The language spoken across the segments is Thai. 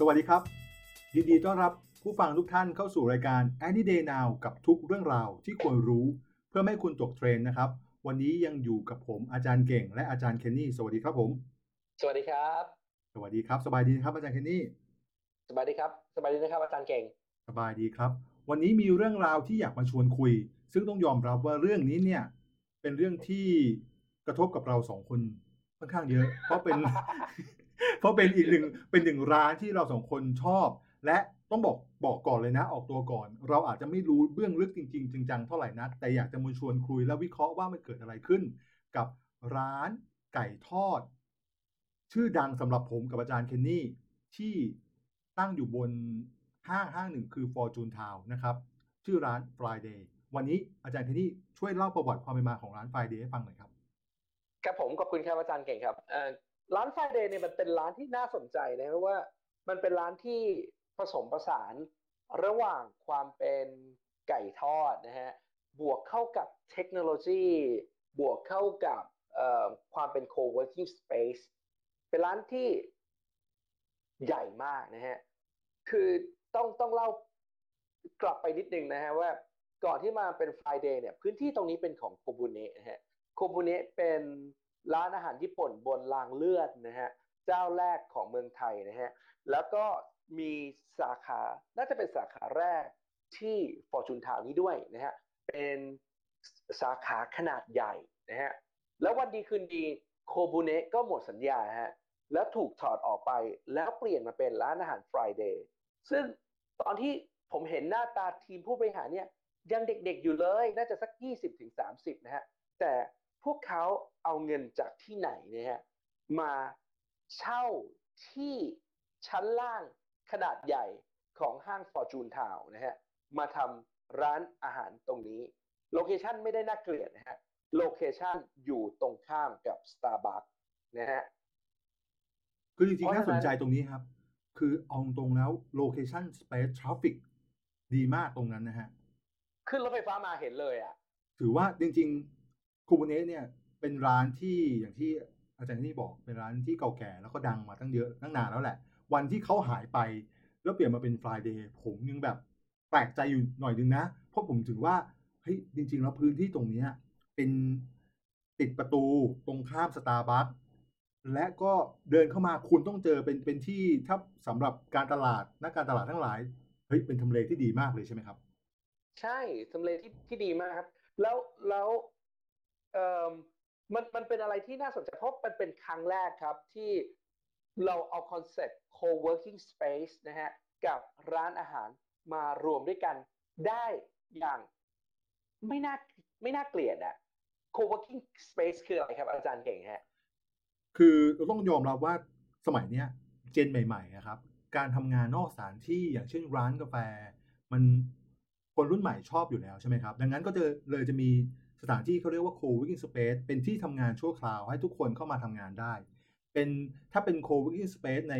สวัสดีครับ ยินดีต้อนรับผู้ฟังทุกท่านเข้าสู่รายการ Any Day Now กับทุกเรื่องราวที่ควรรู้ เพื่อไม่ให้คุณตกเทรนด์นะครับ วันนี้ยังอยู่กับผมอาจารย์เก่ง และอาจารย์เคนนี่สวัสดีครับผม สวัสดีครับ สวัสดีครับสบายดีนะครับอาจารย์เคนนี่สบายดีครับสบายดีนะครับอาจารย์เก่ง สบายดีครับ วันนี้มีเรื่องราวที่อยากมาชวนคุย ซึ่งต้องยอมรับว่าเรื่องนี้เนี่ย เป็นเรื่องที่กระทบกับเราสองคนค่อนข้างเยอะ เพราะเป็น เพราะเป็นอีกหนึ่งเป็นหนึ่งร้านที่เราสองคนชอบ และต้องบอกบอกก่อนเลยนะ ออกตัวก่อน เราอาจจะไม่รู้เบื้องลึกจริงๆจริงจังเท่าไหร่นักแต่อยากจะมาชวนคุยและวิเคราะห์ว่ามันเกิดอะไรขึ้น กับร้านไก่ทอด ชื่อดังสำหรับผมกับอาจารย์เคนนี่ที่ตั้งอยู่บนห้างห้างหนึ่งคือ Fortune Town นะครับ ชื่อร้าน Friday วันนี้อาจารย์เคนนี่ช่วยเล่าประวัติความเป็นมาของร้าน Friday ให้ฟังหน่อยครับครับผมขอบคุณครับอาจารย์เก่งครับ ร้านไฟเดย์เนี่ยมันเป็นร้านที่น่าสนใจนะเพราะว่ามันเป็นร้านที่ผสมผสานระหว่างความเป็นไก่ทอดนะฮะบวกเข้ากับเทคโนโลยี บวกเข้ากับความเป็น co-working space เป็นร้านที่ใหญ่มากนะฮะ คือต้องต้องเล่ากลับไปนิดนึงนะฮะว่าก่อนที่มาเป็น Friday เนี่ยพื้นที่ตรงนี้เป็นของโคบูเนะนะฮะโคบุเนะเป็น ร้านอาหารญี่ปุ่นบนรางเลือดนะฮะเจ้าแรกของเมืองไทยนะฮะแล้วก็มีสาขาน่าจะเป็นสาขาแรกที่ฟอร์จูนทาวนี้ด้วยนะฮะเป็นสาขาขนาดใหญ่นะฮะแล้ววันดีคืนดีโคบุเนะก็หมดสัญญาฮะแล้วถูกถอดออกไปแล้วเปลี่ยนมาเป็นร้านอาหาร Friday ซึ่งตอนที่ผมเห็นหน้าตาทีมผู้บริหารเนี่ยยังเด็กๆอยู่เลย น่าจะสัก 20-30 นะฮะแต่ พวกเขาเอาเงินจากที่ไหนเนี่ยฮะมาเช่าที่ชั้นล่างขนาดใหญ่ของห้าง Fortune Town นะฮะมาทำร้านอาหารตรงนี้ โลเคชันไม่ได้น่าเกลียดนะฮะlocation อยู่ตรงข้ามกับ Starbucks นะฮะคือจริงเพๆราะน่าสนฉะนั้น น่าสนใจตรงนี้ครับ คือเอาตรงๆแล้ว location space traffic ดีมากตรงนั้นนะฮะ ขึ้นรถไฟฟ้ามาเห็นเลยอะ ถือว่าจริง ๆ คูบูเนสเนี่ยเป็นร้านที่อย่างที่อาจารย์นี่บอกเป็นร้านที่เก่าแก่แล้วก็ดังมาตั้งเยอะตั้งนานแล้วแหละ วันที่เขาหายไปแล้วเปลี่ยนมาเป็น Friday ผมยังแบบแปลกใจอยู่หน่อยนึงนะ เพราะผมถือว่าเฮ้ยจริง ๆ แล้วพื้นที่ตรงเนี้ยเป็นติดประตูตรงข้ามสตาร์บัคและก็เดินเข้ามาคุณต้องเจอเป็นเป็นที่ถ้าสำหรับการตลาดนักการตลาดทั้งหลายเฮ้ยเป็นทำเลที่ดีมากเลยใช่ไหมครับ ใช่ทำเลที่ที่ดีมากครับ แล้วแล้ว เอ่อมันมันเป็นอะไรที่น่าสนใจเพราะมันเป็นครั้งแรกครับที่เราเอา concept co-working space นะฮะกับร้านอาหารมารวมด้วยกันได้อย่างไม่น่าไม่น่าเกลียดอะ co-working space คืออะไรครับอาจารย์เก่งฮะคือเราต้องยอมรับว่าสมัยเนี้ยเจนใหม่ๆนะครับ การทำงานนอกสถานที่อย่างเช่นร้านกาแฟ มันคนรุ่นใหม่ชอบอยู่แล้วใช่ไหมครับ ดังนั้นก็จะเลยจะมี สถานที่เขาเรียกว่า co-working space เป็นที่ทำงานชั่วคราวให้ทุกคนเข้ามาทำงานได้ เป็นถ้าเป็น co-working space ใน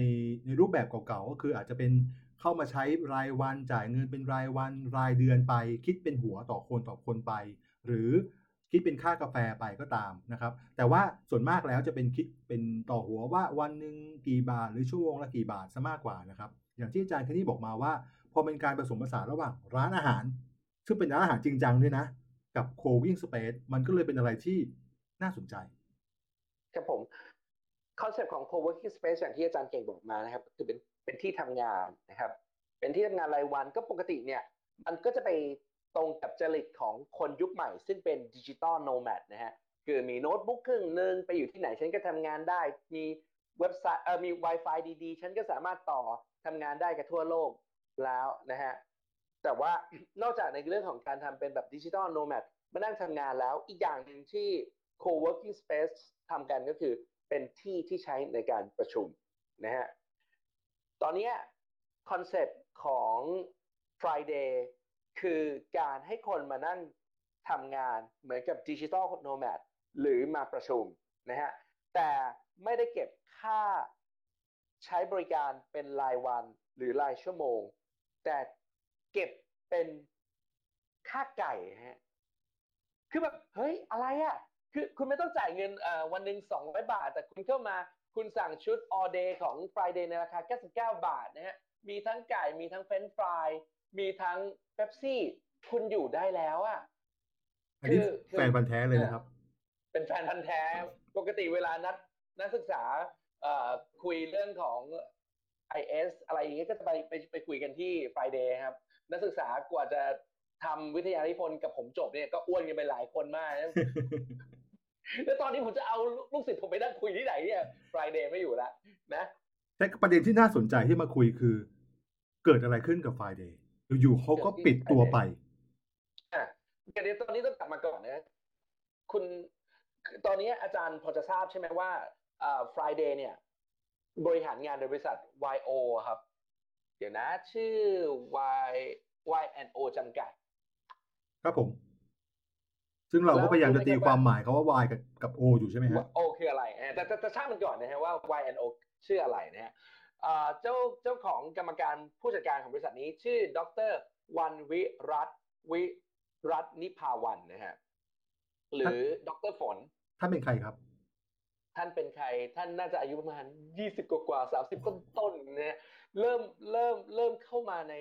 ในรูปแบบเก่าๆ ก็คืออาจจะเป็นเข้ามาใช้รายวันจ่ายเงินเป็นรายวันรายเดือนไป คิดเป็นหัวต่อคนต่อคนไป หรือคิดเป็นค่ากาแฟไปก็ตามนะครับ แต่ว่าส่วนมากแล้วจะเป็นคิดเป็นต่อหัวว่าวันหนึ่งกี่บาทหรือชั่วโมงละกี่บาทซะมากกว่านะครับอย่างที่อาจารย์คนนี่บอกมาว่า พอเป็นการผสมผสานระหว่างร้านอาหาร ซึ่งเป็นร้านอาหารจริงจังด้วยนะ กับ co-working space มันก็เลยเป็นอะไรที่น่าสนใจ ครับผม concept ของ co-working space อย่างที่อาจารย์เก่งบอกมานะครับ คือเป็นเป็นที่ทำงานนะครับ เป็นที่ทำงานรายวันก็ปกติเนี่ย มันก็จะไปตรงกับจริตของคนยุคใหม่ ซึ่งเป็น digital nomad นะฮะคือมีโน้ตบุ๊กครึ่งหนึ่งไปอยู่ที่ไหนฉันก็ทำงานได้ มีเว็บไซต์เออมี Wi-Fi ดีๆ ฉันก็สามารถต่อทำงานได้กับทั่วโลกแล้วนะฮะ แต่ว่านอกจากในเรื่องของการทำเป็นแบบ digital nomadมานั่งทำงานแล้วอีกอย่างหนึ่งที่ co-working space ทำกันก็คือเป็นที่ที่ใช้ในการประชุมนะฮะตอนนี้ concept ของ Friday คือการให้คนมานั่งทำงานเหมือนกับดิจิ t a ลโนแมดหรือมาประชุมนะฮะแต่ไม่ได้เก็บค่าใช้บริการเป็นรายวันหรือรายชั่วโมง แต่ ก็บเป็นค่าไก่ฮะคือแบบเฮ้ยอะไรอะ คือคุณไม่ต้องจ่ายเงินเอ่อวันหนึ่งสองร้อยบาท แต่คุณเข้ามาคุณสั่งชุด all day ของ Friday ในราคา 99 บาทนะฮะมีทั้งไก่มีทั้งเฟรนช์ฟรายมีทั้งเป๊ปซี่คุณอยู่ได้แล้วอะอันนี้คือคือแฟนพันธ์แท้เลยนะครับ เป็นแฟนพันธ์แท้ ปกติเวลานัดนักศึกษาเอ่อคุยเรื่องของ IS อะไรอย่างเงี้ยก็จะไปไปไปคุยกันที่ Friday ครับ นักศึกษากว่าจะทำวิทยานิพนธ์กับผมจบเนี่ยก็อ้วนกันไปหลายคนมากนะแล้วตอนนี้ผมจะเอาลูกศิษย์ผมไปนั่งคุยที่ไหนเนี่ย Friday ไม่อยู่แล้วนะแต่ประเด็นที่น่าสนใจที่มาคุยคือ เกิดอะไรขึ้นกับ Friday อยู่ๆเขาก็ปิดตัวไปอะเดี๋ยวตอนนี้ต้องกลับมาก่อนนะ คุณตอนนี้อาจารย์พอจะทราบใช่ไหมว่าอ่า Friday เนี่ย บริหารงานโดยบริษัท YO ครับ เดี๋ยวนะ ชื่อ Y Y&O จำกัด ครับผม ซึ่งเราแล้ก็วพยายามจะรู้ไหมตีครับความว่าหมายเขาว่า Y กับกับ O อยู่ใช่ไหมฮะโอคืออะไรนะแต่แต่แต่ช่างมันก่อนนะฮะว่า Y&O ชื่ออะไรนะฮะอ่าเจ้าเจ้าของกรรมการผู้จัดการของบริษัทนี้ ชื่อดรวันวิรัตน์วิรัตน์นิพาวันนะฮะหรือดรฝน ท่านเป็นใครครับ ท่านเป็นใคร ท่านน่าจะอายุประมาณยี่สิบกว่ากว่าสามสิบต้นต้นๆนะฮะ เริ่มเริ่มเริ่มเข้ามาใน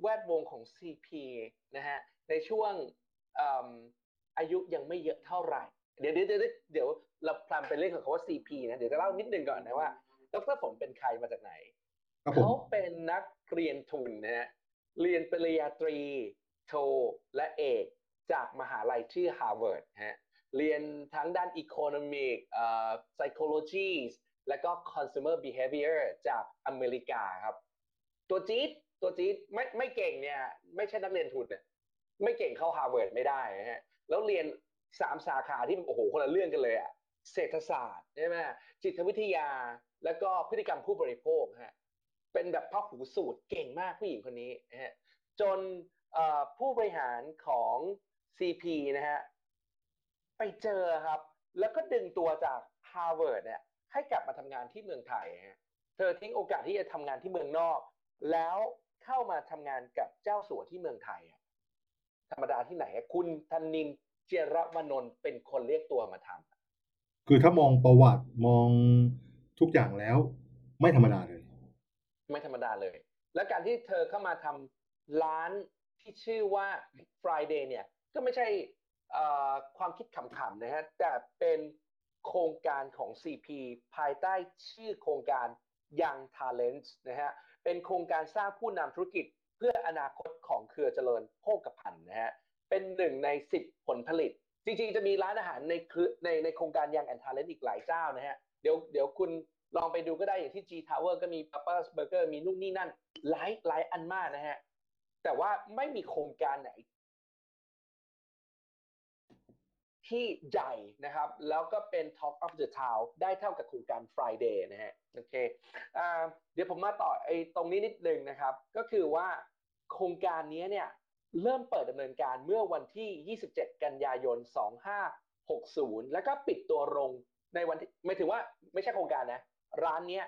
แวดวงของ CP นะฮะในช่วงอืมอายุยังไม่เยอะเท่าไหร่ เดี๋ยวเดี๋ยวเดี๋ยวเดี๋ยวเราพลันไปเรื่องของคำว่า CP นะเดี๋ยวจะเล่านิดนึงก่อนนะว่าดรผมเป็นใครมาจากไหนครับผมเขาเป็นนักเรียนทุนนะฮะเรียนปริญญาตรีโทและเอกจากมหาลัยชื่อ Harvard ฮะเรียนทั้งด้าน Economic เอ่อ Psychology และก็ Consumer Behavior จากอเมริกาครับ ตัวจี๊ดตัวจี๊ดไม่ไม่เก่งเนี่ย ไม่ใช่นักเรียนทุนเนี่ยไม่เก่งเข้า Harvard ไม่ได้นะฮะแล้วเรียนสามสาขาที่โอ้โหคนละเรื่องกันเลยอะเศรษฐศาสตร์ใช่ไหมจิตวิทยาแล้วก็พฤติกรรมผู้บริโภคฮะเป็นแบบพ่อหูสูตรเก่งมากผู้หญิงคนนี้ฮะจนผู้บริหารของ CP นะฮะไปเจอครับ แล้วก็ดึงตัวจาก Harvard เนี่ย ให้กลับมาทำงานที่เมืองไทยฮะเธอทิ้งโอกาสที่จะทำงานที่เมืองนอก แล้วเข้ามาทำงานกับเจ้าสัวที่เมืองไทยอะธรรมดาที่ไหนอะคุณธนินเจยรวนนท์เป็นคนเรียกตัวมาทำคือถ้ามองประวัติมองทุกอย่างแล้ว ไม่ธรรมดาเลย ไม่ธรรมดาเลย และการที่เธอเข้ามาทำร้านที่ชื่อว่า Friday เนี่ย ก็ไม่ใช่เอ่อความคิดขำๆนะฮะแต่เป็น โครงการของ CP ภายใต้ชื่อโครงการ Young Talents นะฮะ เป็นโครงการสร้างผู้นำธุรกิจเพื่ออนาคตของเครือเจริญโภคภัณฑ์นะฮะ เป็นหนึ่งใน 10 ผลผลิต จริงๆ จะมีร้านอาหารในคือในในโครงการ Young and Talent อีกหลายเจ้านะฮะ เดี๋ยวเดี๋ยวคุณลองไปดูก็ได้อย่างที่ G Tower ก็มี Papa's Burger มีนู่นนี่นั่น หลายหลายอันมากนะฮะ แต่ว่าไม่มีโครงการไหน ที่ใหญ่นะครับ แล้วก็เป็น Talk of the Town ได้เท่ากับโครงการ Friday นะฮะโอเคอเดี๋ยวผมมาต่อไอ้ตรงนี้นิดนึงนะครับ ก็คือว่าโครงการนี้เนี่ยเริ่มเปิดดำเนินการเมื่อวันที่ 27 กันยายน 2560 แล้วก็ปิดตัวลงในวันที่ไม่ถึงว่าไม่ใช่โครงการนะ ร้านเนี้ย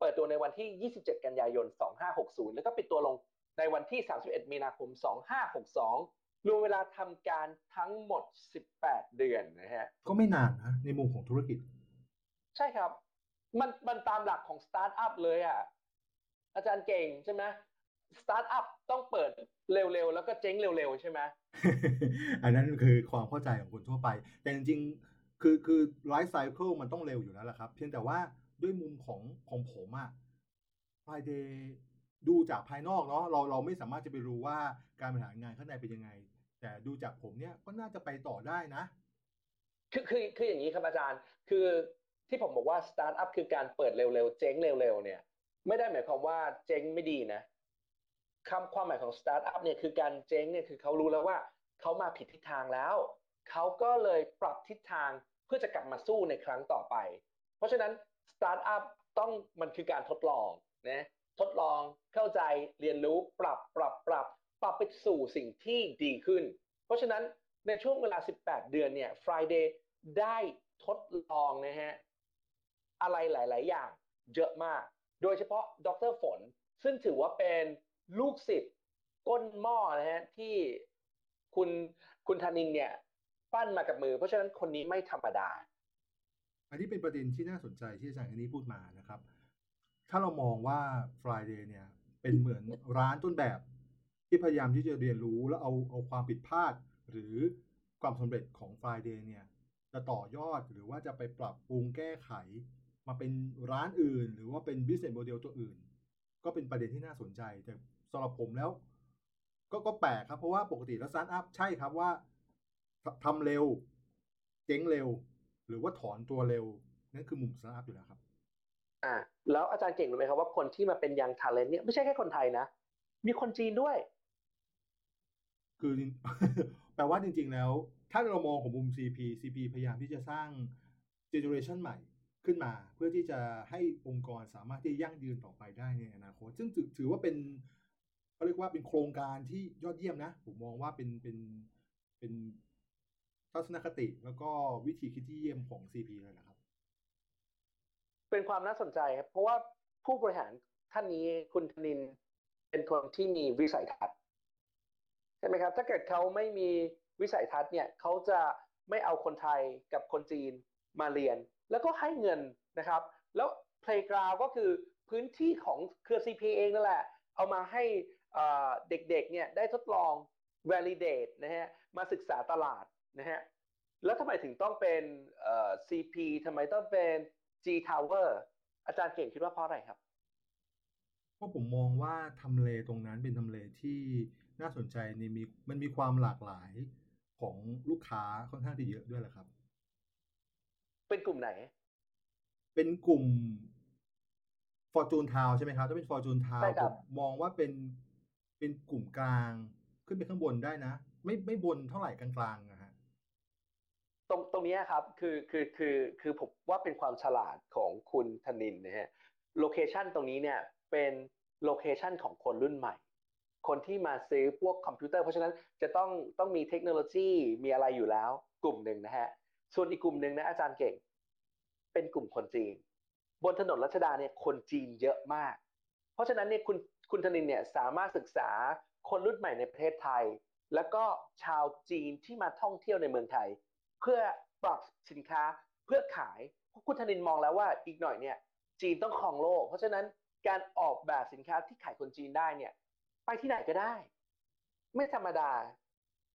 เปิดตัวในวันที่ 27 กันยายน 2560 แล้วก็ปิดตัวลงในวันที่ 31 มีนาคม 2562 รวมเวลาทำการทั้งหมด 18 เดือนนะฮะ ก็ไม่นานนะ ในมุมของธุรกิจ ใช่ครับ มันมันตามหลักของสตาร์ทอัพเลยอะ อาจารย์เก่งใช่ไหมสตาร์ทอัพต้องเปิดเร็วๆ แล้วก็เจ๊งเร็วๆ ใช่ไหม อันนั้นคือความเข้าใจของคนทั่วไป แต่จริงๆ คือคือ life cycle มันต้องเร็วอยู่แล้วล่ะครับ เพียงแต่ว่าด้วยมุมของของผมอะ Friday ดูจากภายนอกเนาะเราเราไม่สามารถจะไปรู้ว่าการบริหารงานข้างในเป็นยังไง แต่ดูจากผมเนี่ยก็น่าจะไปต่อได้นะ คือคือคืออย่างนี้ครับอาจารย์ คือที่ผมบอกว่าสตาร์ทอัพคือการเปิดเร็วๆ เจ๊งเร็วๆเนี่ย ไม่ได้หมายความว่าเจ๊งไม่ดีนะคำความหมายของสตาร์ทอัพเนี่ยคือการเจ๊งเนี่ยคือเขารู้แล้วว่าเขามาผิดทิศทางแล้วเขาก็เลยปรับทิศทางเพื่อจะกลับมาสู้ในครั้งต่อไป เพราะฉะนั้นสตาร์ทอัพต้องมันคือการทดลองนะทดลองเข้าใจเรียนรู้ปรับปรับปรับ ปรับไปสู่สิ่งที่ดีขึ้น เพราะฉะนั้นในช่วงเวลา 18 เดือนเนี่ย Friday ได้ทดลองนะฮะอะไรหลาย ๆ อย่างเยอะมาก โดยเฉพาะดรฝน ซึ่งถือว่าเป็นลูกศิษย์ก้นหม้อนะฮะที่คุณคุณธนินเนี่ยปั้นมากับมือ เพราะฉะนั้นคนนี้ไม่ธรรมดา อันนี้เป็นประเด็นที่น่าสนใจที่อาจารย์อันนี้พูดมานะครับ ถ้าเรามองว่า Friday เนี่ยเป็นเหมือนร้านต้นแบบ ที่พยายามที่จะเรียนรู้แล้วเอาเอาความผิดพลาด หรือความสำเร็จของ Friday เนี่ยจะต่อยอดหรือว่าจะไปปรับปรุงแก้ไข มาเป็นร้านอื่น หรือว่าเป็น business model ตัวอื่น ก็เป็นประเด็นที่น่าสนใจ แต่สำหรับผมแล้ว ก็ก็แปลกครับ เพราะว่าปกติแล้วสตาร์ทอัพใช่ครับว่าทำเร็ว เจ๊งเร็ว หรือว่าถอนตัวเร็ว นั่นคือมุมสตาร์ทอัพอยู่แล้วครับอ่าแล้วอาจารย์เก่งรู้ไหมครับว่าคนที่มาเป็น young talent เนี่ยไม่ใช่แค่คนไทยนะ มีคนจีนด้วย คือแปลว่าจริง ๆ แล้ว ถ้าเรามองของมุม CP CP พยายามที่จะสร้าง generation ใหม่ขึ้นมา เพื่อที่จะให้องค์กรสามารถที่ยั่งยืนต่อไปได้ในอนาคต ซึ่งถือว่าเป็นเขาเรียกว่าเป็นโครงการที่ยอดเยี่ยมนะ ผมมองว่าเป็นเป็นเป็นทัศนคติแล้วก็วิธีคิดที่เยี่ยมของ CP เลยนะครับ เป็นความน่าสนใจครับ เพราะว่าผู้บริหารท่านนี้คุณธนินเป็นคนที่มีวิสัยทัศน์ ช่ไหมครับถ้าเกิดเขาไม่มีวิสัยทัศน์เนี่ยเขาจะไม่เอาคนไทยกับคนจีนมาเรียน แล้วก็ให้เงินนะครับ แล้ว playground ก็คือพื้นที่ของเครือ CP เองนั่นแหละ เอามาให้เด็กๆเนี่ยได้ทดลอง validate นะฮะมาศึกษาตลาดนะฮะแล้วทำไมถึงต้องเป็น CP ทำไมต้องเป็น G Tower อาจารย์เก่งคิดว่าเพราะอะไรครับ ราะผมมองว่าทำเลตรงนั้นเป็นทำเลที่น่าสนใจในมีมันมีความหลากหลายของลูกค้าค่อนข้างที่เยอะด้วยแหละครับ เป็นกลุ่มไหน เป็นกลุ่ม Fortune Town ใช่ไหมครับถ้าเป็น Fortune ใช่ Town คผรับมมองว่าเป็นเป็นกลุ่มกลางขึ้นไปข้างบนได้นะ ไม่ไม่บนเท่าไหร่กลางๆนะฮะตรงตรงเนี้ยครับคือคือคือคือผมว่าเป็นความฉลาดของคุณธนินนะฮะ location ตรงนี้เนี่ย เป็น location ของคนรุ่นใหม่ คนที่มาซื้อพวกคอมพิวเตอร์ เพราะฉะนั้นจะต้องต้องมีเทคโนโลยีมีอะไรอยู่แล้ว กลุ่มหนึ่งนะฮะ ส่วนอีกกลุ่มหนึ่งนะอาจารย์เก่ง เป็นกลุ่มคนจีน บนถนนรัชดาเนี่ยคนจีนเยอะมาก เพราะฉะนั้นเนี่ยคุณคุณธนินเนี่ยสามารถศึกษาคนรุ่นใหม่ในประเทศไทย แล้วก็ชาวจีนที่มาท่องเที่ยวในเมืองไทย เพื่อปรับสินค้าเพื่อขายเพราะคุณธนินมองแล้วว่าอีกหน่อยเนี่ยจีนต้องครองโลก เพราะฉะนั้น การออกแบบสินค้าที่ขายคนจีนได้เนี่ย ไปที่ไหนก็ได้ ไม่ธรรมดา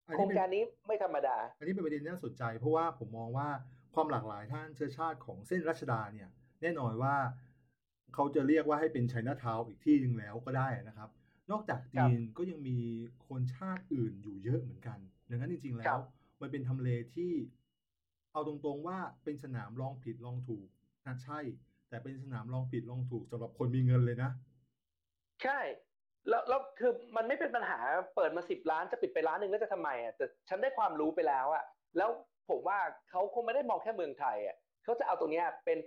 อันโครนี้งเป็นการนี้ไม่ธรรมดา อันนี้เป็นประเด็นที่น่าสนใจ เพราะว่าผมมองว่าความหลากหลายทางเชื้อชาติของเส้นรัชดาเนี่ย แน่นอนว่าเขาจะเรียกว่าให้เป็นไชน่าทาวน์อีกที่หนึ่งแล้วก็ได้นะครับ นอกจากจีนก็ยังมีคนชาติอื่นอยู่เยอะเหมือนกัน ดังนั้นจริง ๆ แล้ครัวบมันเป็นทำเลที่ เอาตรงๆว่าเป็นสนามลองผิดลองถูกนะใช่ แต่เป็นสนามลองผิดลองถูกสำหรับคนมีเงินเลยนะ ใช่ แล้วแล้วคือมันไม่เป็นปัญหาเปิดมาสิบล้านจะปิดไปล้านหนึ่งแล้วจะทำไมอะแต่ฉันได้ความรู้ไปแล้วอะแล้วผมว่าเขาคงไม่ได้มองแค่เมืองไทยอะเขาจะเอาตรงเนี้ยเป็น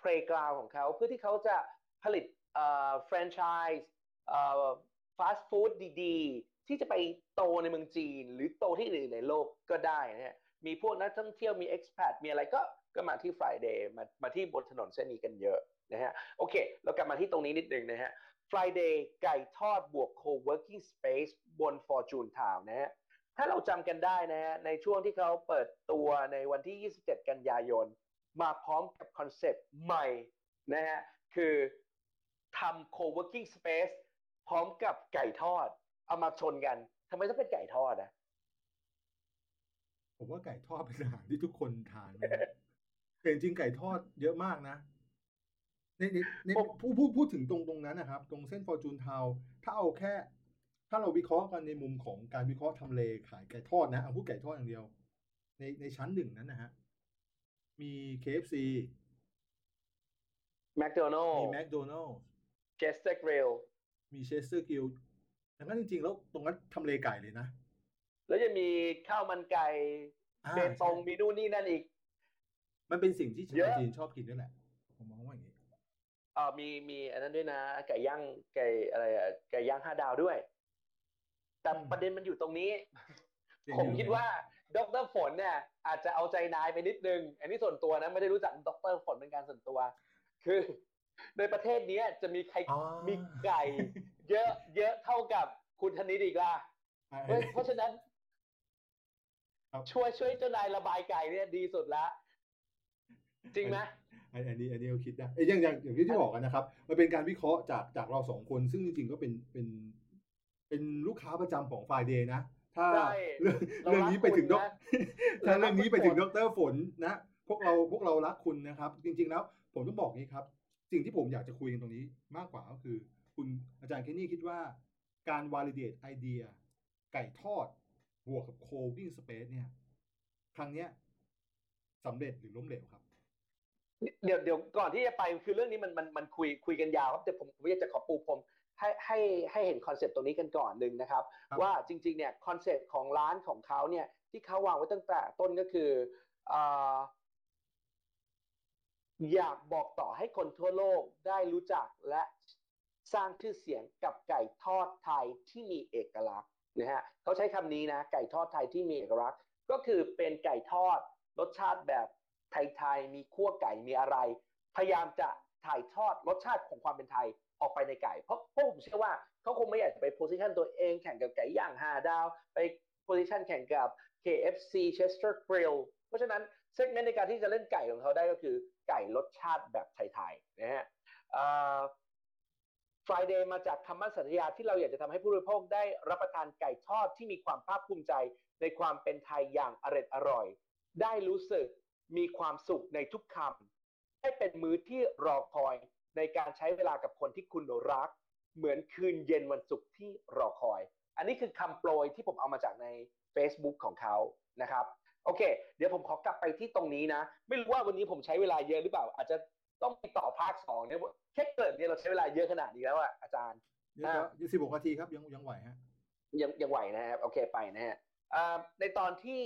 playground ของเขาเพื่อที่เขาจะผลิตเอ่อแฟรนไชส์เอ่อฟาสต์ฟู้ดดีๆ ที่จะไปโตในเมืองจีน หรือโตที่อื่นในโลกก็ได้นะฮะมีพวกนักท่องเที่ยวมี expat มีอะไรก็ ก็มาที่ Friday มามาที่บนถนนเส้นนี้กันเยอะนะฮะโอเค เรากลับมาที่ตรงนี้นิดนึงนะฮะ Friday ไก่ทอดบวก co-working space บน Fortune Town นะฮะถ้าเราจำกันได้นะฮะในช่วงที่เขาเปิดตัวในวันที่ 27 กันยายน มาพร้อมกับคอนเซปต์ใหม่นะฮะคือทำ co-working space พร้อมกับไก่ทอด เอามาชนกันทำไมต้องเป็นไก่ทอดนะผมว่าไก่ทอดเป็นอาหารที่ทุกคนทาน แต่จริงๆไก่ทอดเยอะมากนะในในในผมพูดพูดพูดถึงตรงตรงนั้นนะครับ ตรงเส้น Fortune Town ถ้าเอาแค่ ถ้าเราวิเคราะห์กันในมุมของการวิเคราะห์ทำเลขายไก่ทอดนะเอาพูดไก่ทอดอย่างเดียว ในในชั้นหนึ่งนั้นนะฮะมี KFC McDonald's มี McDonald's Chester's Grill มี Chester's Grill ดังนั้นจริงๆ แล้วตรงนั้นทำเลไก่เลยนะ แล้วจะมีข้าวมันไก่อ่าเบตงใช่มีนู่นนี่นั่นอีก มันเป็นสิ่งที่ชาเยวอะจีนชอบกินด้วยแหละ ผมมองว่าอย่างนี้อ่ามีมีอันนั้นด้วยนะ ไก่ย่างไก่อะไรอะไก่ย่างห้าดาวด้วย แต่อืมประเด็นมันอยู่ตรงนี้เรียนผมอยู่คิดไหมว่าดรฝนเนี่ย อาจจะเอาใจนายไปนิดนึง อันนี้ส่วนตัวนะไม่ได้รู้จักดรฝนเป็นการส่วนตัว คือ ในประเทศเนี้ยจะมีใครอ๋อมีไก่ เยอะเยอะเท่ากับคุณธนิตอีกล่ะอ่าเพราะเพราะฉะนั้นครับช่วยช่วยเจ้านายระบายไก่เนี่ยดีสุดละ จริงไหมอันอันนี้อันนี้เราคิดได้เอ้ยอย่างอย่างอย่างที่ที่บอกกันนะครับ มันเป็นการวิเคราะห์จากจากเราสองคน ซึ่งจริงๆก็เป็นเป็นเป็นลูกค้าประจำของ Friday นะ ถ้าใช่เรื่องเราเรื่องรักนี้ไปถึงคุณดอกนะถ้าเรารักเรื่องนี้ไปถึงคุณดรฝนนะ พวกเราพวกเรารักคุณนะครับ จริง ๆ แล้ว ผมต้องบอกนี้ครับ สิ่งที่ผมอยากจะคุยกันตรงนี้มากกว่าก็คือ คุณอาจารย์เคนนี่คิดว่าการ validate ไอเดีย ไก่ทอดบวกกับ co-working space เนี่ย ครั้งเนี้ยสำเร็จหรือล้มเหลวครับ เดี๋ยวเดี๋ยวก่อนที่จะไปคือเรื่องนี้มันมันมันคุยคุยกันยาวครับแต่ผมผมอยากจะขอปูพรมให้ให้ให้เห็น concept ตรงนี้กันก่อนหนึ่งนะครับครับว่าจริงๆเนี่ย concept ของร้านของเขาเนี่ย ที่เขาวางไว้ตั้งแต่ต้นก็คืออ่าอยากบอกต่อให้คนทั่วโลกได้รู้จักและสร้างชื่อเสียงกับไก่ทอดไทยที่มีเอกลักษณ์นะฮะเขาใช้คำนี้นะไก่ทอดไทยที่มีเอกลักษณ์ ก็คือเป็นไก่ทอดรสชาติแบบ ไทยๆมีคั่วไก่มีอะไร พยายามจะถ่ายทอดรสชาติของความเป็นไทยออกไปในไก่ เพราะพราะผมเชื่อว่าเขาคงไม่อยากจะไปโพสิชันตัวเองแข่งกับไก่ย่างหาดาว ไปโพสิชันแข่งกับ KFC Chester Grill เพราะฉะนั้นเซกเมนต์ในการที่จะเล่นไก่ของเขาได้ก็คือไก่รสชาติแบบไทยๆนะฮะ Friday มาจากคำมั่นสัญญาที่เราอยากจะทำให้ผู้บริโภคได้รับประทานไก่ทอดที่มีความภาคภูมิใจในความเป็นไทยอย่างอร่อยอร่อยได้รู้สึก ความสุขในทุกคำให้เป็นมื้อที่รอคอยในการใช้เวลากับคนที่คุณรัก เหมือนคืนเย็นวันศุกร์ที่รอคอย อันนี้คือคำโปรยที่ผมเอามาจากใน Facebook ของเขานะครับโอเค เดี๋ยวผมขอกลับไปที่ตรงนี้นะ ไม่รู้ว่าวันนี้ผมใช้เวลาเยอะหรือเปล่า อาจจะต้องไปต่อภาคสองเนี่ยแค่เกิดเนี่ยเราใช้เวลาเยอะขนาดนี้แล้วอะอาจารย์นี่ก็สิบหกนาทีครับยังยังไหวฮะยังยังไหวนะครับโอเคไปนะฮะอ่าในตอนที่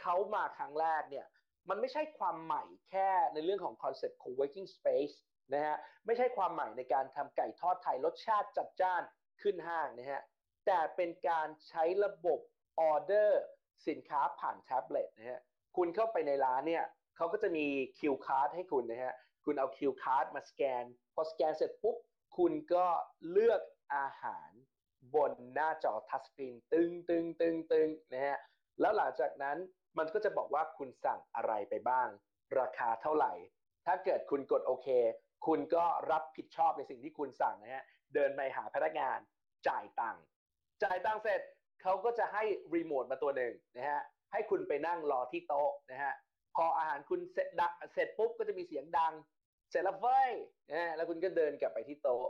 เขามาครั้งแรกเนี่ย มันไม่ใช่ความใหม่แค่ในเรื่องของ concept co-working space นะฮะไม่ใช่ความใหม่ในการทำไก่ทอดไทยรสชาติจัดจ้านขึ้นห้างนะฮะแต่เป็นการใช้ระบบออเดอร์สินค้าผ่านแท็บเล็ตนะฮะคุณเข้าไปในร้านเนี่ยเขาก็จะมี queue card ให้คุณนะฮะคุณเอา queue card มาสแกน พอสแกนเสร็จปุ๊บ คุณก็เลือกอาหารบนหน้าจอ touch screen ตึงตึงตึงตึงนะฮะแล้วหลังจากนั้น มันก็จะบอกว่าคุณสั่งอะไรไปบ้าง ราคาเท่าไหร่ ถ้าเกิดคุณกดโอเค คุณก็รับผิดชอบในสิ่งที่คุณสั่งนะฮะ เดินไปหาพนักงานจ่ายตังค์ จ่ายตังค์เสร็จเขาก็จะให้รีโมทมาตัวหนึ่งนะฮะ ให้คุณไปนั่งรอที่โต๊ะนะฮะ พออาหารคุณเสร็จดังเสร็จปุ๊บก็จะมีเสียงดัง เสร็จแล้วเฟ้ยนะฮะแล้วคุณก็เดินกลับไปที่โต๊ะ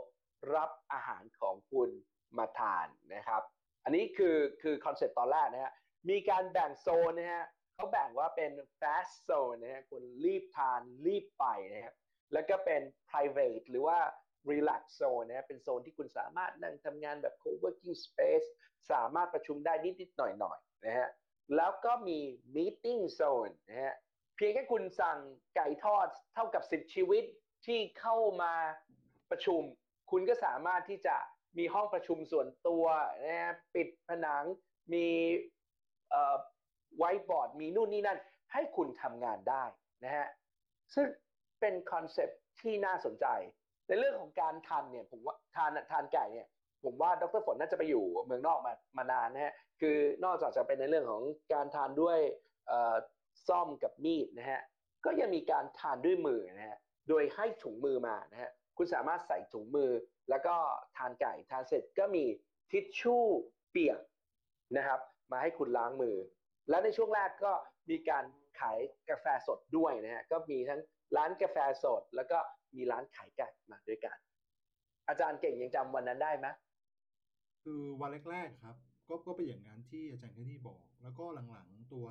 รับอาหารของคุณมาทานนะครับ อันนี้คือคือ concept ตอนแรกนะฮะ มีการแบ่งโซนนะฮะ เขาแบ่งว่าเป็น fast zone นะฮะคุณรีบทานรีบไปนะฮะแล้วก็เป็น private หรือว่า relax zone นะฮะเป็นโซนที่คุณสามารถนั่งทำงานแบบ co-working space สามารถประชุมได้นิดๆหน่อยๆนะฮะ แล้วก็มี meeting zone นะฮะ เพียงแค่คุณสั่งไก่ทอดเท่ากับ 10 ชีวิตที่เข้ามาประชุม คุณก็สามารถที่จะมีห้องประชุมส่วนตัวนะฮะปิดผนังมี วท์บอร์ดมีนู่นนี่นั่น ให้คุณทำงานได้นะฮะซึ่งเป็นคอนเซปต์ที่น่าสนใจ ในเรื่องของการทานเนี่ยผมว่าทานทานไก่เนี่ยผมว่าดรฝนน่าจะไปอยู่เมืองนอกมามานานนะฮะคือนอกจากจะเป็นในเรื่องของการทานด้วยซ่อมกับมีดนะฮะก็ยังมีการทานด้วยมือนะฮะโดยให้ถุงมือมานะฮะคุณสามารถใส่ถุงมือแล้วก็ทานไก่ทานเสร็จก็มีทิชชู่เปียกนะครับ มาให้คุณล้างมือ และในช่วงแรกก็มีการขายกาแฟสดด้วยนะฮะก็มีทั้งร้านกาแฟสด แล้วก็มีร้านขายไก่มาด้วยกัน อาจารย์เก่งยังจำวันนั้นได้ไหมคือวันแรกๆครับก็ก็เป็นอย่างนั้นที่อาจารย์เคนนี่บอก แล้วก็หลังๆตัว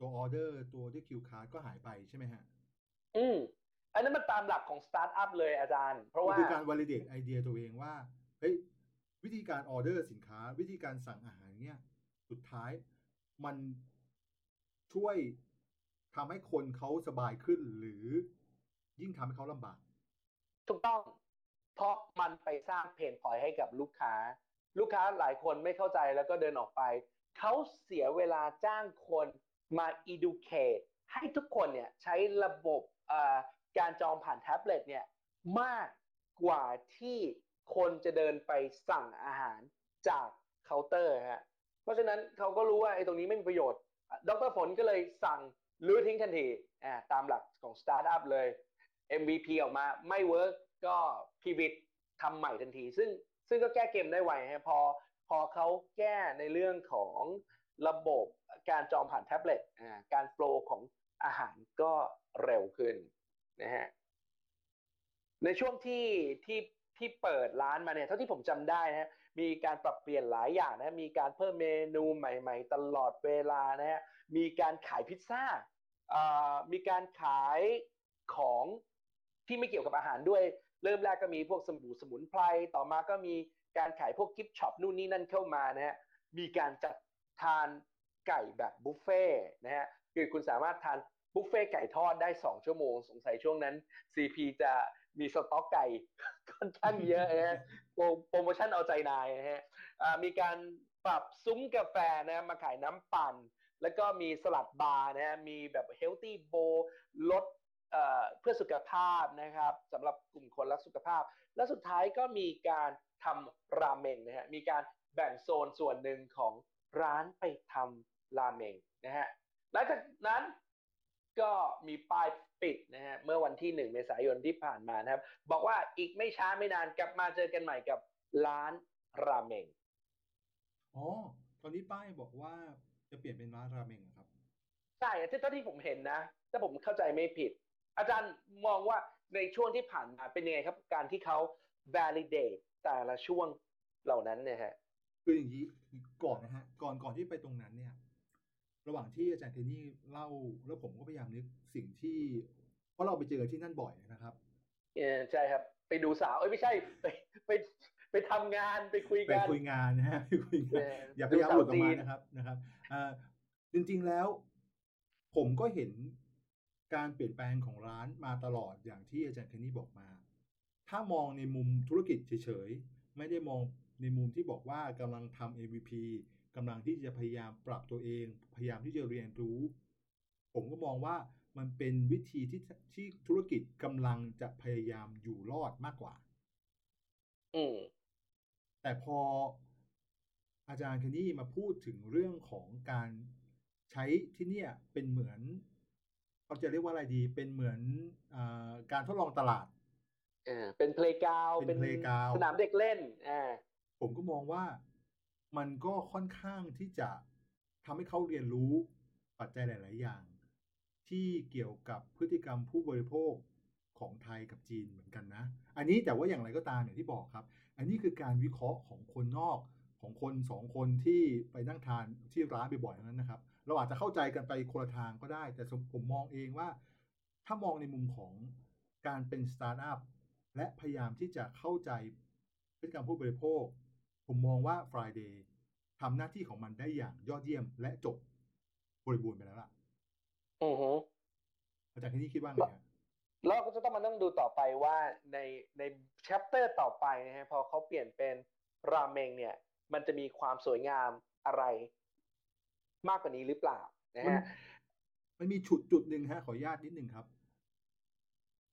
ตัวออเดอร์ตัวที่ queue card ก็หายไปใช่ไหมฮะ อืมอันนั้นมันตามหลักของสตาร์ทอัพเลยอาจารย์ เพราะว่าคือการ validate ไอเดียตัวเองว่าเฮ้ยวิธีการออเดอร์สินค้า วิธีการสั่งอาหารเนี่ย สุดท้าย มันช่วยทำให้คนเขาสบายขึ้น หรือยิ่งทำให้เขาลำบาก ถูกต้อง เพราะมันไปสร้างเพนพอยให้กับลูกค้า ลูกค้าหลายคนไม่เข้าใจแล้วก็เดินออกไป เขาเสียเวลาจ้างคนมา educate ให้ทุกคนเนี่ยใช้ระบบการจองผ่านแท็บเล็ตเนี่ยมากกว่าที่คนจะเดินไปสั่งอาหารจากเคาน์เตอร์ฮะ เพราะฉะนั้นเขาก็รู้ว่าไอ้ตรงนี้ไม่มีประโยชน์ ดรฝนก็เลยสั่งลื้อทิ้งทันทีอ่าตามหลักของสตาร์ทอัพเลย MVP ออกมาไม่ work ก็ pivot ทำใหม่ทันที ซึ่งซึ่งก็แก้เกมได้ไวฮะพอพอเขาแก้ในเรื่องของระบบการจองผ่านแท็บเล็ตอ่าการ flow ของอาหารก็เร็วขึ้นนะฮะในช่วงที่ที่ที่เปิดร้านมาเนี่ยเท่าที่ผมจำได้นะฮะ มีการปรับเปลี่ยนหลายอย่างนะ มีการเพิ่มเมนูใหม่ ๆ ตลอดเวลานะฮะ มีการขายพิซซ่ามีการขายของที่ไม่เกี่ยวกับอาหารด้วย เริ่มแรกก็มีพวกสมุนสมุนไพร ต่อมาก็มีการขายพวกกิฟต์ช็อปนู่นนี่นั่นเข้ามานะฮะ มีการจัดทานไก่แบบบุฟเฟ่นะฮะ คือคุณสามารถทานบุฟเฟ่ไก่ทอดได้ 2 ชั่วโมง สงสัยช่วงนั้น CP จะ มีสต็อกไก่ค่อนข้างเยอะนะฮะโปรโมชั่นเอาใจนายนะฮะมีการปรับซุ้มกาแฟนะมาขายน้ำปั่น แล้วก็มีสลัดบาร์นะฮะมีแบบเฮลตี้โบลดเพื่อสุขภาพนะครับสำหรับกลุ่มคนรักสุขภาพ และสุดท้ายก็มีการทำราเมงนะฮะมีการแบ่งโซนส่วนหนึ่งของร้านไปทำราเมงนะฮะหลังจากนั้น ก็มีป้ายปิดนะฮะเมื่อวันที่หนึ่งเมษายนที่ผ่านมานะครับ บอกว่าอีกไม่ช้าไม่นานกลับมาเจอกันใหม่กับร้านราเมงอ๋อตอนนี้ป้ายบอกว่าจะเปลี่ยนเป็นร้านราเมงครับใช่ที่เท่าที่ผมเห็นนะถ้าผมเข้าใจไม่ผิด อาจารย์มองว่าในช่วงที่ผ่านมาเป็นยังไงครับ การที่เขา validate แต่ละช่วงเหล่านั้นเนี่ยฮะคืออย่างนี้ก่อนนะฮะก่อนก่อนที่ไปตรงนั้นเนี่ย ระหว่างที่อาจารย์เทนนี่เล่าแล้วผมก็พยายามนึกสิ่งที่ เพราะเราไปเจอที่นั่นบ่อยนะครับเออใช่ครับ ไปดูสาวเอ้ยไม่ใช่ไปไปไปทำงานไปคุยไปกันคุยงานนะฮะไปคุยงานเอออย่าพยายามหลุดออกมาดูสาวจีนนะครับนะครับอ่าจริงๆแล้ว ผมก็เห็นการเปลี่ยนแปลงของร้านมาตลอดอย่างที่อาจารย์เคนนี่บอกมา ถ้ามองในมุมธุรกิจเฉยๆ ไม่ได้มองในมุมที่บอกว่ากำลังทำ MVP กำลังที่จะพยายามปรับตัวเอง พยายามที่จะเรียนรู้ ผมก็มองว่ามันเป็นวิธีที่ที่ธุรกิจกำลังจะพยายามอยู่รอดมากกว่า อืมแต่พออาจารย์เคนนี่มาพูดถึงเรื่องของการใช้ที่เนี่ยเป็นเหมือนเขาจะเรียกว่าอะไรดีเป็นเหมือนอาการทดลองตลาดเออเป็นเพลกาวเป็น playground สนามเด็กเล่นอ่าผมก็มองว่า มันก็ค่อนข้างที่จะทำให้เขาเรียนรู้ปัจจัยหลาย ๆ อย่าง ที่เกี่ยวกับพฤติกรรมผู้บริโภคของไทยกับจีนเหมือนกันนะ อันนี้แต่ว่าอย่างไรก็ตามอย่างที่บอกครับ อันนี้คือการวิเคราะห์ของคนนอกของคนสองคนที่ไปนั่งทานที่ร้านบ่อยๆนั้นนะครับ เราอาจจะเข้าใจกันไปคนละทางก็ได้ แต่ผมมองเองว่า ถ้ามองในมุมของการเป็นสตาร์ทอัพและพยายามที่จะเข้าใจพฤติกรรมผู้บริโภค ผมมองว่า Friday ทำหน้าที่ของมันได้อย่างยอดเยี่ยมและจบบริบูรณ์ไปแล้วล่ะอือฮึอาจารย์ที่นี่คิดว่าไงฮะแล้วก็จะต้องมานั่งดูต่อไปว่าในใน chapter ต่อไปนะฮะพอเขาเปลี่ยนเป็นราเมงเนี่ย มันจะมีความสวยงามอะไร มากกว่านี้หรือเปล่านะมันฮะมันมีจุดจุดหนึ่งฮะขออนุญาตนิดหนึ่งครับ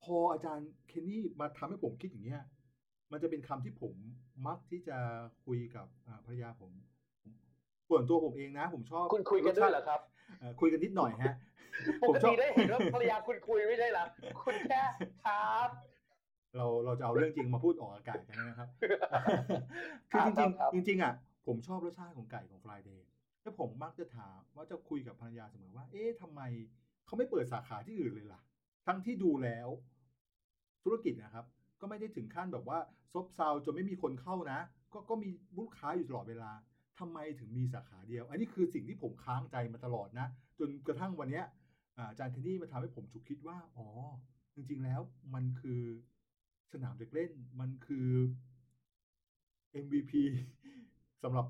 พออาจารย์เคนนี่มาทำให้ผมคิดอย่างเงี้ย มันจะเป็นคำที่ผมมักที่จะคุยกับอ่าภรรยาผมผม ส่วนตัวผมเองนะ ผมชอบคุณคุยกันด้วยเหรอครับเอ่อคุยกันนิดหน่อยฮะปผมกชอติบได้เห็นว่าภรรยาคุณคุยไม่ใช่เหรอคุณแค่ครับเราเราจะเอาเรื่องจริงมาพูดออกอากาศกันนะครับ คือจครัริบงครับๆจริงๆอะ ผมชอบรสชาติของไก่ของ Friday แล้วผมมักจะถามว่าจะคุยกับภรรยาเสมอว่า เอ๊ะทำไมเขาไม่เปิดสาขาที่อื่นเลยล่ะ ทั้งที่ดูแล้ว ธุรกิจนะครับ ก็ไม่ได้ถึงขั้นแบบว่าซบเซาจนไม่มีคนเข้านะ ก็ก็มีลูกค้าอยู่ตลอดเวลาทำไมถึงมีสาขาเดียว อันนี้คือสิ่งที่ผมค้างใจมาตลอดนะ จนกระทั่งวันเนี้ยอาจารย์เทนนี่มาทำให้ผมฉุกคิดว่า อ๋อ จริง ๆ แล้วมันคือสนามเด็กเล่น มันคือ MVP สำหรับ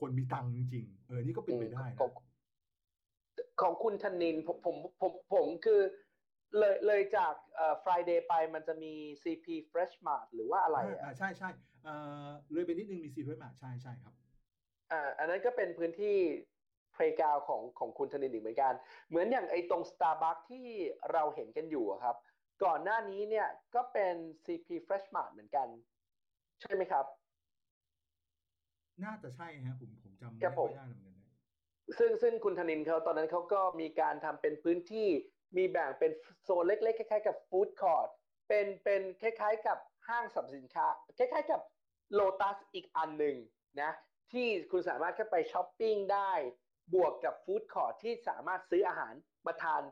คนมีตังค์จริงๆเออ นี่ก็เป็นไปได้นะของคุณธนินผมผมผมผมคือ เลยเลยจากเอ่อ Friday ไปมันจะมี CP Fresh Mart หรือว่าอะไรอ่าอะอ่าใช่ใช่เอ่อเลยไปนิดนึงมีซีเพิ่มมาใช่ใช่ครับอ่าอันนั้นก็เป็นพื้นที่ playground ของของคุณธนินอีกเหมือนกัน เหมือนอย่างไอ้ตรง Starbucks ที่เราเห็นกันอยู่อะครับ ก่อนหน้านี้เนี่ยก็เป็น CP Fresh Mart เหมือนกัน ใช่ไหมครับ น่าจะใช่ฮะผมผมจำไม่ครับผค่อมยได้เหมือนกันนะซึ่งซึ่งคุณธนินเขาตอนนั้นเขาก็มีการทำเป็นพื้นที่ มีแบ่งเป็นโซนเล็กๆคล้ายๆกับฟู้ดคอร์ทเป็นเป็นคล้ายๆกับห้างสรรพสินค้า คล้ายๆกับโลตัสอีกอันหนึ่งนะที่คุณสามารถเข้าไปช้อปปิ้งได้ บวกกับ food court ที่สามารถซื้ออาหารมาทาน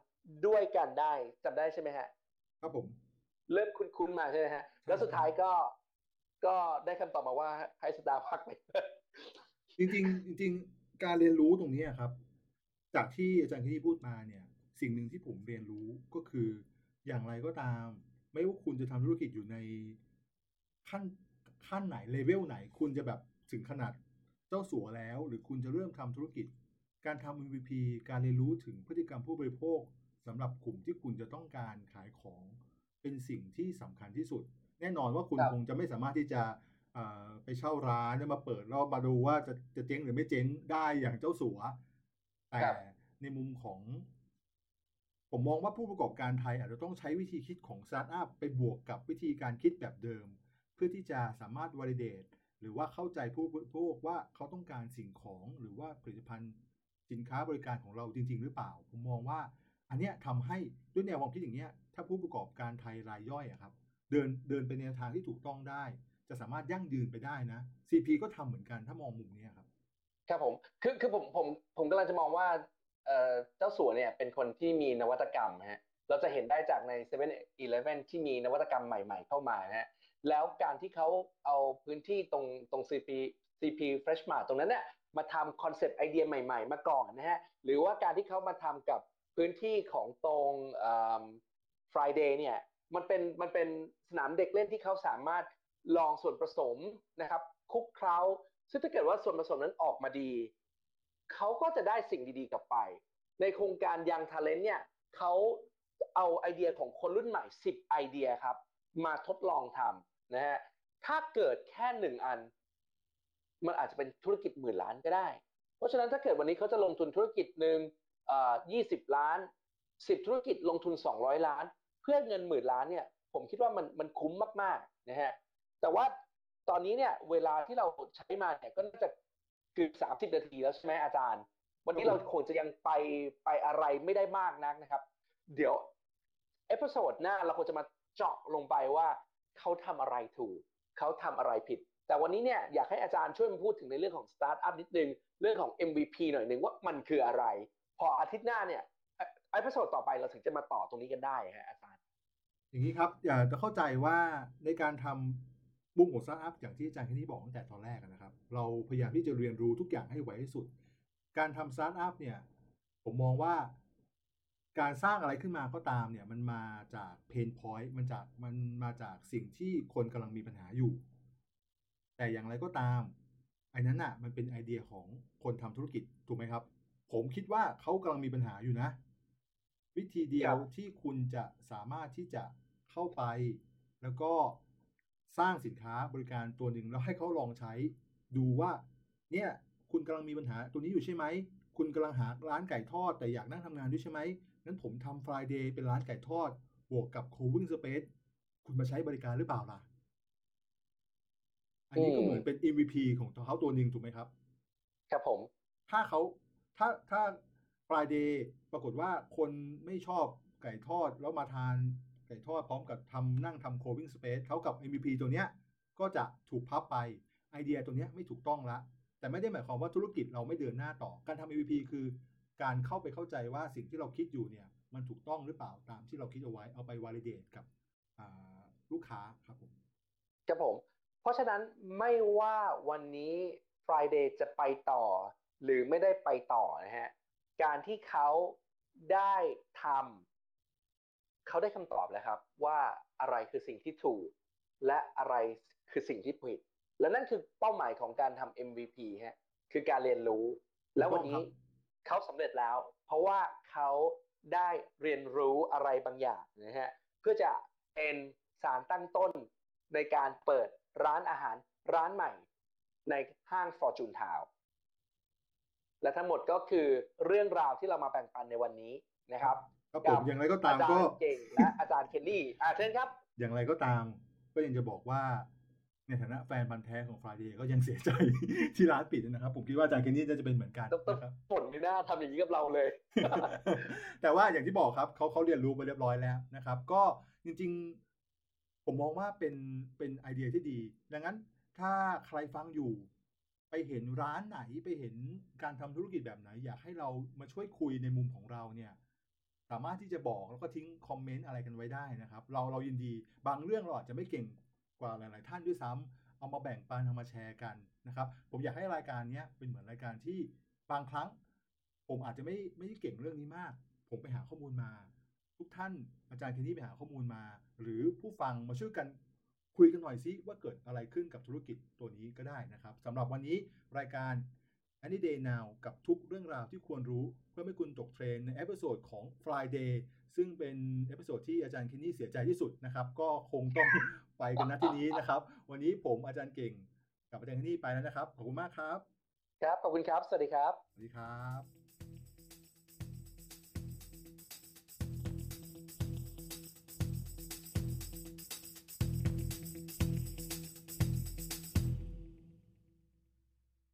ด้วยกันได้จำได้ใช่ไหมฮะ ครับผม เริ่มคุ้นๆมาใช่ไหมฮะ แล้วสุดท้ายก็ก็ได้คำตอบมาว่าให้สตาร์พักไปจริงๆจริงๆการเรียนรู้ตรงนี้ครับ จากที่อาจารย์ที่พูดมาเนี่ย สิ่งหนึ่งที่ผมเรียนรู้ก็คืออย่างไรก็ตาม ไม่ว่าคุณจะทำธุรกิจอยู่ในขั้นขั้นไหนเลเวลไหน คุณจะแบบถึงขนาดเจ้าสัวแล้ว หรือคุณจะเริ่มทำธุรกิจ การทำ MVP การเรียนรู้ถึงพฤติกรรมผู้บริโภคสำหรับกลุ่มที่คุณจะต้องการขายของเป็นสิ่งที่สำคัญที่สุด แน่นอนว่าคุณครับคงจะไม่สามารถที่จะเอ่อไปเช่าร้านแล้วมาเปิดแล้วมาดูว่าจะจะเจ๊งหรือไม่เจ๊งได้อย่างเจ้าสัว แต่ครับในมุมของ ผมมองว่าผู้ประกอบการไทยอาจจะต้องใช้วิธีคิดของสตาร์ทอัพไปบวกกับวิธีการคิดแบบเดิม เพื่อที่จะสามารถ validate หรือว่าเข้าใจผู้บริโภคว่าเขาต้องการสิ่งของหรือว่าผลิตภัณฑ์สินค้าบริการของเราจริง ๆ หรือเปล่า ผมมองว่า อันเนี้ยทำให้ด้วยแนวความคิดอย่างเงี้ยถ้าผู้ประกอบการไทยรายย่อยอะครับ เดินเดินไปในทางที่ถูกต้องได้ จะสามารถยั่งยืนไปได้นะ CP ก็ทำเหมือนกันถ้ามองมุมเนี้ยครับครับผมคือคือผมผมผมกำลังจะมองว่า เจ้าสัวเนี่ยเป็นคนที่มีนวัตกรรมฮะเราจะเห็นได้จากใน7 e เ e ่ e ที่มีนวัตกรรมใหม่ๆเข้ามานะฮะแล้วการที่เขาเอาพื้นที่ตรงตรง CP CP Fresh Mart ตรงนั้นเนี่ยมาทำคอนเซปต์ไอเดียใหม่ๆ มาก่อนนะฮะหรือว่าการที่เขามาทำกับพื้นที่ของตรง Friday เนี่ยมันเป็นมันเป็นสนามเด็กเล่นที่เขาสามารถลองส่วนผสมนะครับคุกเคล้าซึ่งถ้าเกิดว่าส่วนผสมนั้นออกมาดี เขาก็จะได้สิ่งดีๆกลับไป ในโครงการยังท ALENT เนี่ยเขาเอาไอเดียของคนรุ่นใหม่ 10 ไอเดียครับ มาทดลองทำนะฮะถ้าเกิดแค่หนึ่งอัน มันอาจจะเป็นธุรกิจหมื่นล้านก็ได้ เพราะฉะนั้นถ้าเกิดวันนี้เขาจะลงทุนธุรกิจหนึ่งเอ่อ20ล้าน 10 ธุรกิจลงทุน 200 ล้าน เพื่อเงินหมื่นล้านเนี่ยผมคิดว่ามันมันคุ้มมากๆนะฮะแต่ว่าตอนนี้เนี่ยเวลาที่เราใช้มาเนี่ยก็น่าจะ เกือบ30นาทีแล้วใช่ไหมอาจารย์ วันนี้ครัเราผมคงจะยังไปไปอะไรไม่ได้มากนักนะครับ เดี๋ยว episode หน้าเราคงจะมาเจาะลงไปว่าเขาทำอะไรถูก เขาทำอะไรผิด แต่วันนี้เนี่ยอยากให้อาจารย์ช่วยมาพูดถึงในเรื่องของสตาร์ทอัพนิดนึง เรื่องของ MVP หน่อยหนึ่งว่ามันคืออะไร พออาทิตย์หน้าเนี่ย episode ต่อไปเราถึงจะมาต่อตรงนี้กันได้ฮะอาจารย์ อย่างนี้ครับ อยากจะเข้าใจว่าในการทำ มุมของสตาร์ทอัพอย่างที่อาจารย์เคนนี่บอกตั้งแต่ตอนแรกอะนะครับ เราพยายามที่จะเรียนรู้ทุกอย่างให้ไวที่สุด การทำสตาร์ทอัพเนี่ยผมมองว่าการสร้างอะไรขึ้นมาก็ตามเนี่ยมันมาจาก pain point มันจากมันมาจากสิ่งที่คนกำลังมีปัญหาอยู่ แต่อย่างไรก็ตามไอ้นั้นน่ะมันเป็นไอเดียของคนทำธุรกิจถูกไหมครับ ผมคิดว่าเขากำลังมีปัญหาอยู่นะ วิธีเดียวครับที่คุณจะสามารถที่จะเข้าไป แล้วก็ สร้างสินค้าบริการตัวหนึ่งแล้วให้เขาลองใช้ดูว่า เนี่ยคุณกำลังมีปัญหาตัวนี้อยู่ใช่ไหม คุณกำลังหาร้านไก่ทอด แต่อยากนั่งทำงานด้วยใช่ไหมงั้นผมทำ Friday เป็นร้านไก่ทอด บวกกับ co-working space คุณมาใช้บริการหรือเปล่าล่ะ อันนี้ก็อืมเหมือนเป็น MVP ของตัวเขาตัวหนึ่งถูกไหมครับ ครับผม ถ้าเขาถ้าถ้า Friday ปรากฏว่าคนไม่ชอบไก่ทอดแล้วมาทาน ไก่ทอดพร้อมกับทำนั่งทำ co-working space เขากับ MVP ตัวเนี้ยก็จะถูกพับไปไอเดียตัวเนี้ยไม่ถูกต้องละ แต่ไม่ได้หมายความว่าธุรกิจเราไม่เดินหน้าต่อการทำ MVP คือการเข้าไปเข้าใจว่าสิ่งที่เราคิดอยู่เนี่ยมันถูกต้องหรือเปล่าตามที่เราคิดเอาไว้เอาไป validate กับลูกค้าครับผมครับผม เพราะฉะนั้นไม่ว่าวันนี้ Friday จะไปต่อ หรือไม่ได้ไปต่อนะฮะ การที่เขาได้ทำ เขาได้คำตอบแล้วครับ ว่าอะไรคือสิ่งที่ถูก และอะไรคือสิ่งที่ผิด และนั่นคือเป้าหมายของการทำ MVP ฮะคือการเรียนรู้ แล้ววันนี้เขาสำเร็จแล้ว เพราะว่าเขาได้เรียนรู้อะไรบางอย่างนะฮะเพื่อจะเป็นสารตั้งต้นในการเปิดร้านอาหารร้านใหม่ในห้าง Fortune Town และทั้งหมดก็คือเรื่องราวที่เรามาแบ่งปันในวันนี้นะครับ ครับกัผบมอย่างไรก็ตามอาจารก็ย์เก่งและอาจารย์เคลลี่อ่าเชิญครับ อย่างไรก็ตามก็ยังจะบอกว่า ในฐานะแฟนพันธ์แท้ของ Friday ก็ยังเสียใจที่ร้านปิดนะครับ ผมคิดว่าอาจารย์เคนนี่น่าจะเป็นเหมือนกันต้องต้องนะครับฝนไม่น่าทำอย่างนี้กับเราเลย แต่ว่าอย่างที่บอกครับเขาเขาเรียนรู้ไปเรียบร้อยแล้วนะครับ ก็จริง ๆ ผมมองว่าเป็นเป็นไอเดียที่ดี ดังนั้นถ้าใครฟังอยู่ไปเห็นร้านไหนไปเห็นการทำธุรกิจแบบไหน อยากให้เรามาช่วยคุยในมุมของเราเนี่ย สามารถที่จะบอกแล้วก็ทิ้งคอมเมนต์อะไรกันไว้ได้นะครับ เราเรายินดีบางเรื่องเราอาจจะไม่เก่งกว่าหลาย ๆ ท่านด้วยซ้ำเอามาแบ่งปันเอามาแชร์กันนะครับ ผมอยากให้รายการนี้เป็นเหมือนรายการที่บางครั้ง ผมอาจจะไม่ไม่เก่งเรื่องนี้มาก ผมไปหาข้อมูลมา ทุกท่านอาจารย์เคนนี่ไปหาข้อมูลมา หรือผู้ฟังมาช่วยกันคุยกันหน่อยซิว่าเกิดอะไรขึ้นกับธุรกิจตัวนี้ก็ได้นะครับสำหรับวันนี้รายการ Any Day Now กับทุกเรื่องราวที่ควรรู้ เพื่อไม่ให้คุณตกเทรนด์ใน episode ของ Friday ซึ่งเป็น episode ที่อาจารย์เคนนี่เสียใจที่สุดนะครับ ก็คงต้องไปกันณ ที่นี้นะครับ วันนี้ผมอาจารย์เก่งกับอาจารย์เคนนี่ไปแล้วนะครับ ขอบคุณมากครับ ครับ ขอบคุณครับ สวัสดีครับ สวัสดีครับ